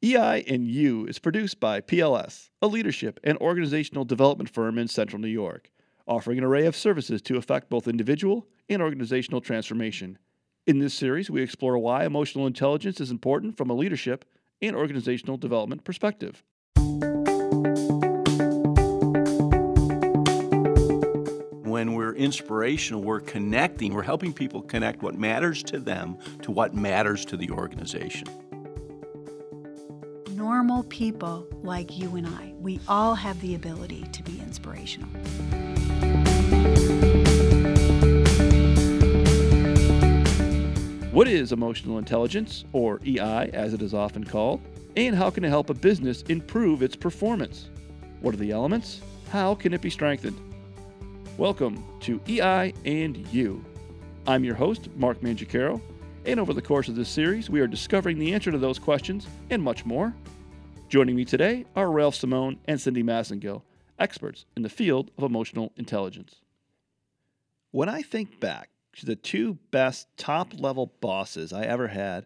EI and U is produced by PLS, a leadership and organizational development firm in central New York, offering an array of services to affect both individual and organizational transformation. In this series, we explore why emotional intelligence is important from a leadership and organizational development perspective. When we're inspirational, we're connecting, we're helping people connect what matters to them to what matters to the organization. Normal people like you and I, we all have the ability to be inspirational. What is emotional intelligence, or EI as it is often called, and how can it help a business improve its performance? What are the elements? How can it be strengthened? Welcome to EI and You. I'm your host, Mark Mangiacaro, and over the course of this series, we are discovering the answer to those questions and much more. Joining me today are Ralph Simone and Cindy Massengill, experts in the field of emotional intelligence. When I think back to the two best top level bosses I ever had,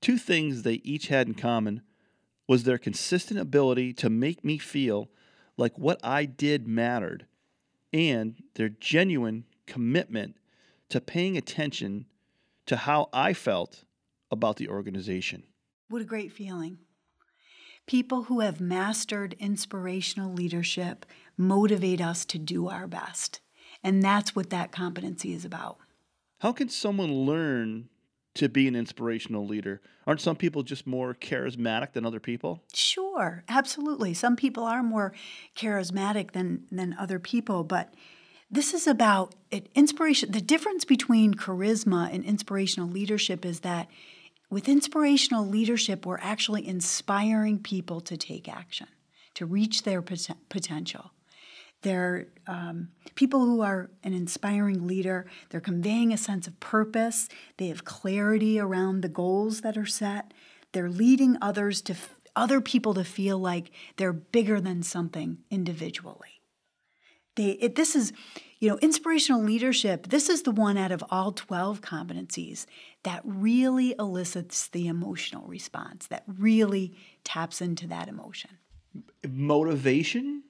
two things they each had in common was their consistent ability to make me feel like what I did mattered and their genuine commitment to paying attention to how I felt about the organization. What a great feeling. People who have mastered inspirational leadership motivate us to do our best. And that's what that competency is about. How can someone learn to be an inspirational leader? Aren't some people just more charismatic than other people? Sure, absolutely. Some people are more charismatic than than other people, but this is about it, inspiration. The difference between charisma and inspirational leadership is that with inspirational leadership, we're actually inspiring people to take action, to reach their pot- potential. They're um, people who are an inspiring leader. They're conveying a sense of purpose. They have clarity around the goals that are set. They're leading others to f- other people to feel like they're bigger than something individually. They, it, this is, you know, inspirational leadership. This is the one out of all 12 competencies that really elicits the emotional response, that really taps into that emotion. Motivation?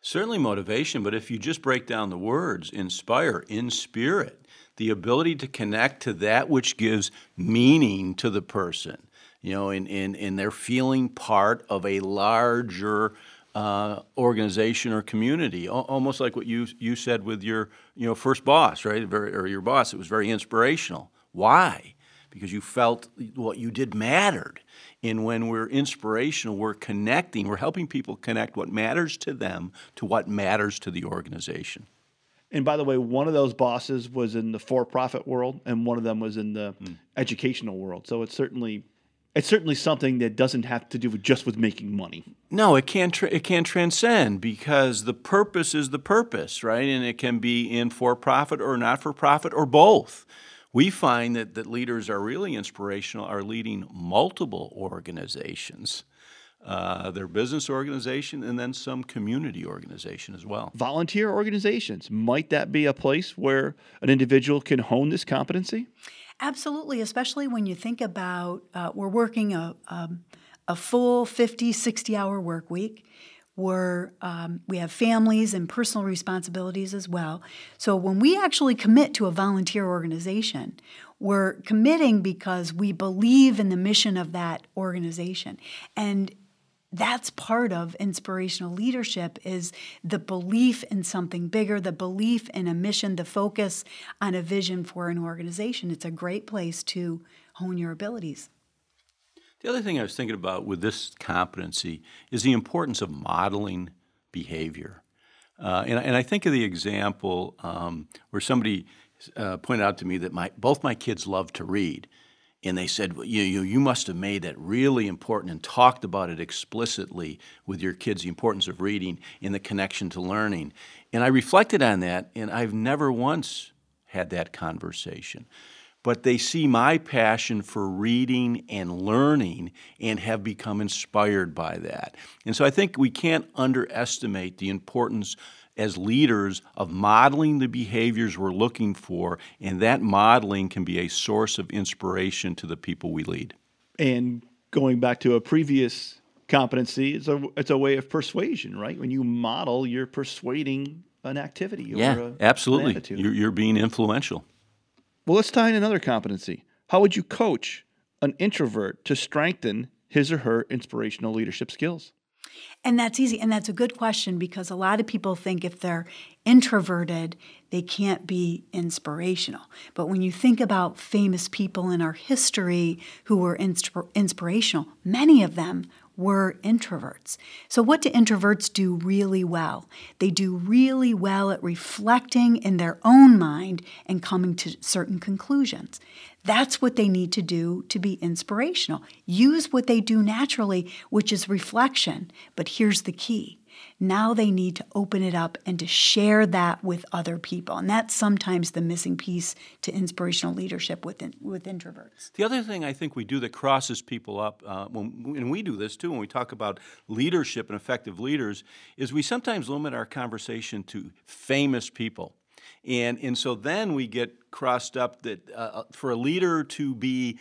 Certainly motivation, but if you just break down the words, inspire, in spirit, the ability to connect to that which gives meaning to the person, you know, and, and, and they're feeling part of a larger uh, organization or community, o- almost like what you, you said with your you know, first boss, right? Very, or your boss, it was very inspirational. Why? Because you felt what you did mattered. And when we're inspirational, we're connecting, we're helping people connect what matters to them to what matters to the organization. And by the way, one of those bosses was in the for-profit world, and one of them was in the mm. educational world. So it's certainly it's certainly something that doesn't have to do with just with making money. No, it can tra- it can transcend because the purpose is the purpose, right? And it can be in for-profit or not-for-profit or both we find that, that leaders are really inspirational, are leading multiple organizations. Uh, their business organization and then some community organization as well. Volunteer organizations. Might that be a place where an individual can hone this competency? Absolutely, especially when you think about uh, we're working a, um, a full 50, 60 hour work week we're, um, we have families and personal responsibilities as well. So when we actually commit to a volunteer organization, we're committing because we believe in the mission of that organization. And that's part of inspirational leadership is the belief in something bigger the belief in a mission the focus on a vision for an organization it's a great place to hone your abilities the other thing I was thinking about with this competency is the importance of modeling behavior. Uh, and, and, I think of the example um, where somebody uh, pointed out to me that my, both my kids love to read. And they said, you, you, you must have made that really important and talked about it explicitly with your kids, the importance of reading and the connection to learning. And I reflected on that, and I've never once had that conversation but they see my passion for reading and learning and have become inspired by that. And so I think we can't underestimate the importance as leaders of modeling the behaviors we're looking for, and that modeling can be a source of inspiration to the people we lead. And going back to a previous competency, it's a it's a way of persuasion, right? When you model, you're persuading an activity. Yeah, or a, absolutely. You're, you're being influential. Well, let's tie in another competency. How would you coach an introvert to strengthen his or her inspirational leadership skills? And that's easy. And that's a good question because a lot of people think if they're introverted, they can't be inspirational. But when you think about famous people in our history who were insp- inspirational, many of them were introverts. So, what do introverts do really well? They do really well at reflecting in their own mind and coming to certain conclusions. That's what they need to do to be inspirational. Use what they do naturally, which is reflection. But here's the key now they need to open it up and to share that with other people. And that's sometimes the missing piece to inspirational leadership with, with introverts. The other thing I think we do that crosses people up, uh, when, and we do this too when we talk about leadership and effective leaders, is we sometimes limit our conversation to famous people. And, and so then we get crossed up that uh, uh, for a leader to be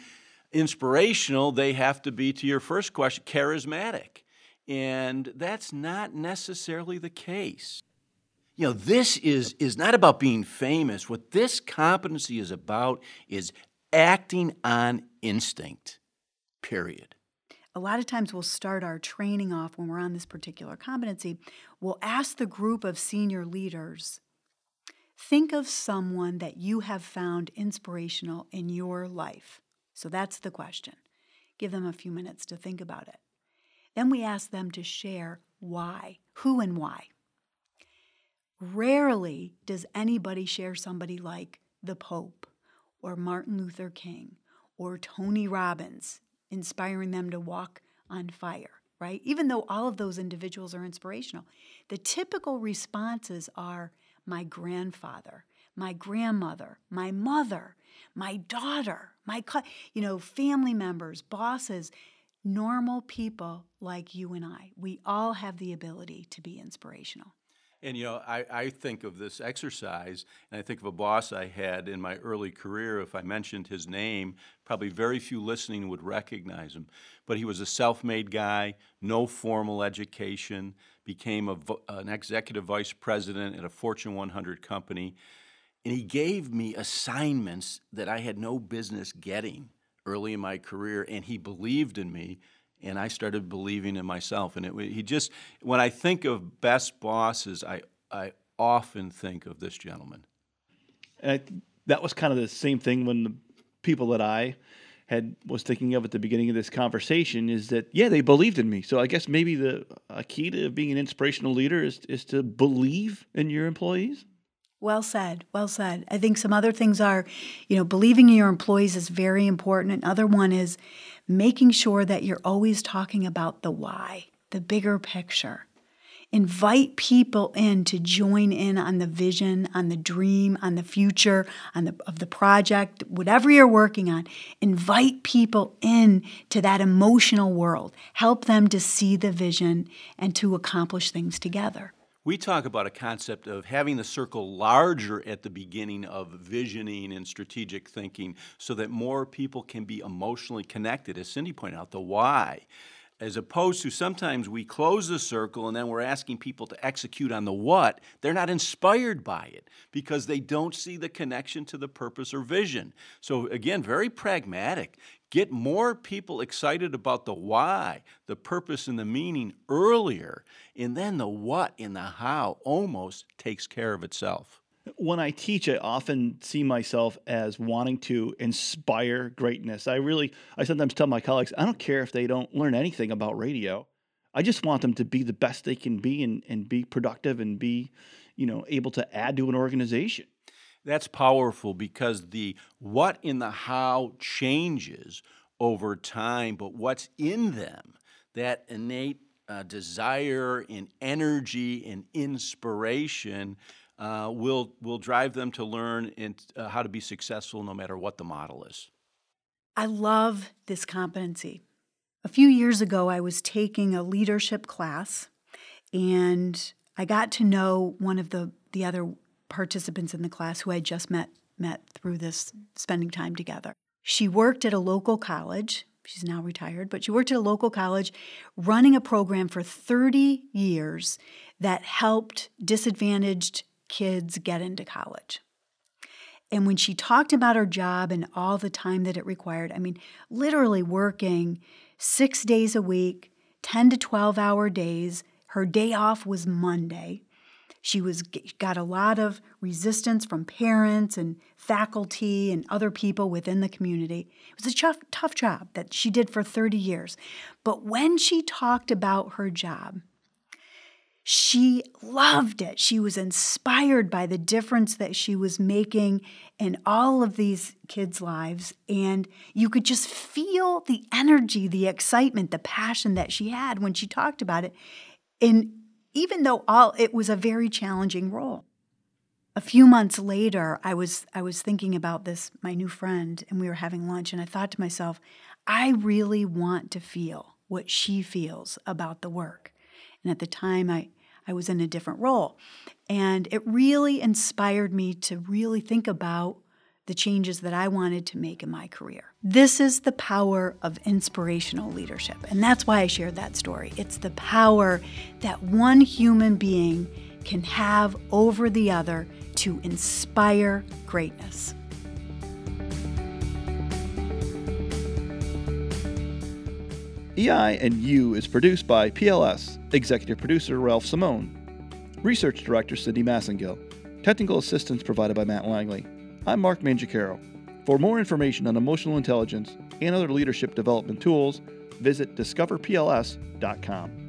inspirational, they have to be, to your first question, charismatic. And that's not necessarily the case. You know, this is, is not about being famous. What this competency is about is acting on instinct, period. A lot of times we'll start our training off when we're on this particular competency. We'll ask the group of senior leaders think of someone that you have found inspirational in your life. So that's the question. Give them a few minutes to think about it. Then we ask them to share why, who and why. Rarely does anybody share somebody like the Pope or Martin Luther King or Tony Robbins, inspiring them to walk on fire, right? Even though all of those individuals are inspirational, the typical responses are my grandfather, my grandmother, my mother, my daughter, my you know, family members, bosses normal people like you and I. We all have the ability to be inspirational. And you know, I, I think of this exercise, and I think of a boss I had in my early career. If I mentioned his name, probably very few listening would recognize him. But he was a self made guy, no formal education, became a, an executive vice president at a Fortune 100 company. And he gave me assignments that I had no business getting early in my career, and he believed in me, and I started believing in myself. And it, he just, when I think of best bosses, I, I often think of this gentleman. And I, that was kind of the same thing when the people that I had was thinking of at the beginning of this conversation is that yeah they believed in me so i guess maybe the key to being an inspirational leader is is to believe in your employees well said. Well said. I think some other things are, you know, believing in your employees is very important. Another one is making sure that you're always talking about the why, the bigger picture. Invite people in to join in on the vision, on the dream, on the future, on the of the project, whatever you're working on. Invite people in to that emotional world. Help them to see the vision and to accomplish things together we talk about a concept of having the circle larger at the beginning of visioning and strategic thinking so that more people can be emotionally connected. As Cindy pointed out, the why. As opposed to sometimes we close the circle and then we're asking people to execute on the what, they're not inspired by it because they don't see the connection to the purpose or vision. So, again, very pragmatic. Get more people excited about the why, the purpose, and the meaning earlier, and then the what and the how almost takes care of itself. When I teach, I often see myself as wanting to inspire greatness. I really, I sometimes tell my colleagues, I don't care if they don't learn anything about radio. I just want them to be the best they can be and, and be productive and be, you know, able to add to an organization. That's powerful because the what in the how changes over time, but what's in them, that innate uh, desire and energy and inspiration, uh, will will drive them to learn and, uh, how to be successful no matter what the model is. I love this competency. A few years ago, I was taking a leadership class, and I got to know one of the the other participants in the class who I just met met through this spending time together. She worked at a local college. She's now retired, but she worked at a local college running a program for 30 years that helped disadvantaged kids get into college. And when she talked about her job and all the time that it required, I mean, literally working six days a week, 10 to 12 hour days. Her day off was Monday. She was got a lot of resistance from parents and faculty and other people within the community. It was a tough, tough job that she did for 30 years. But when she talked about her job, she loved it. She was inspired by the difference that she was making in all of these kids' lives. And you could just feel the energy, the excitement, the passion that she had when she talked about it. And even though all it was a very challenging role. A few months later, I was I was thinking about this, my new friend, and we were having lunch, and I thought to myself, I really want to feel what she feels about the work. And at the time I I was in a different role. And it really inspired me to really think about the changes that I wanted to make in my career. This is the power of inspirational leadership. And that's why I shared that story. It's the power that one human being can have over the other to inspire greatness. EI and You is produced by PLS, executive producer Ralph Simone, research director Cindy Massengill, technical assistance provided by Matt Langley. I'm Mark Mangiacaro. For more information on emotional intelligence and other leadership development tools, visit discoverpls.com.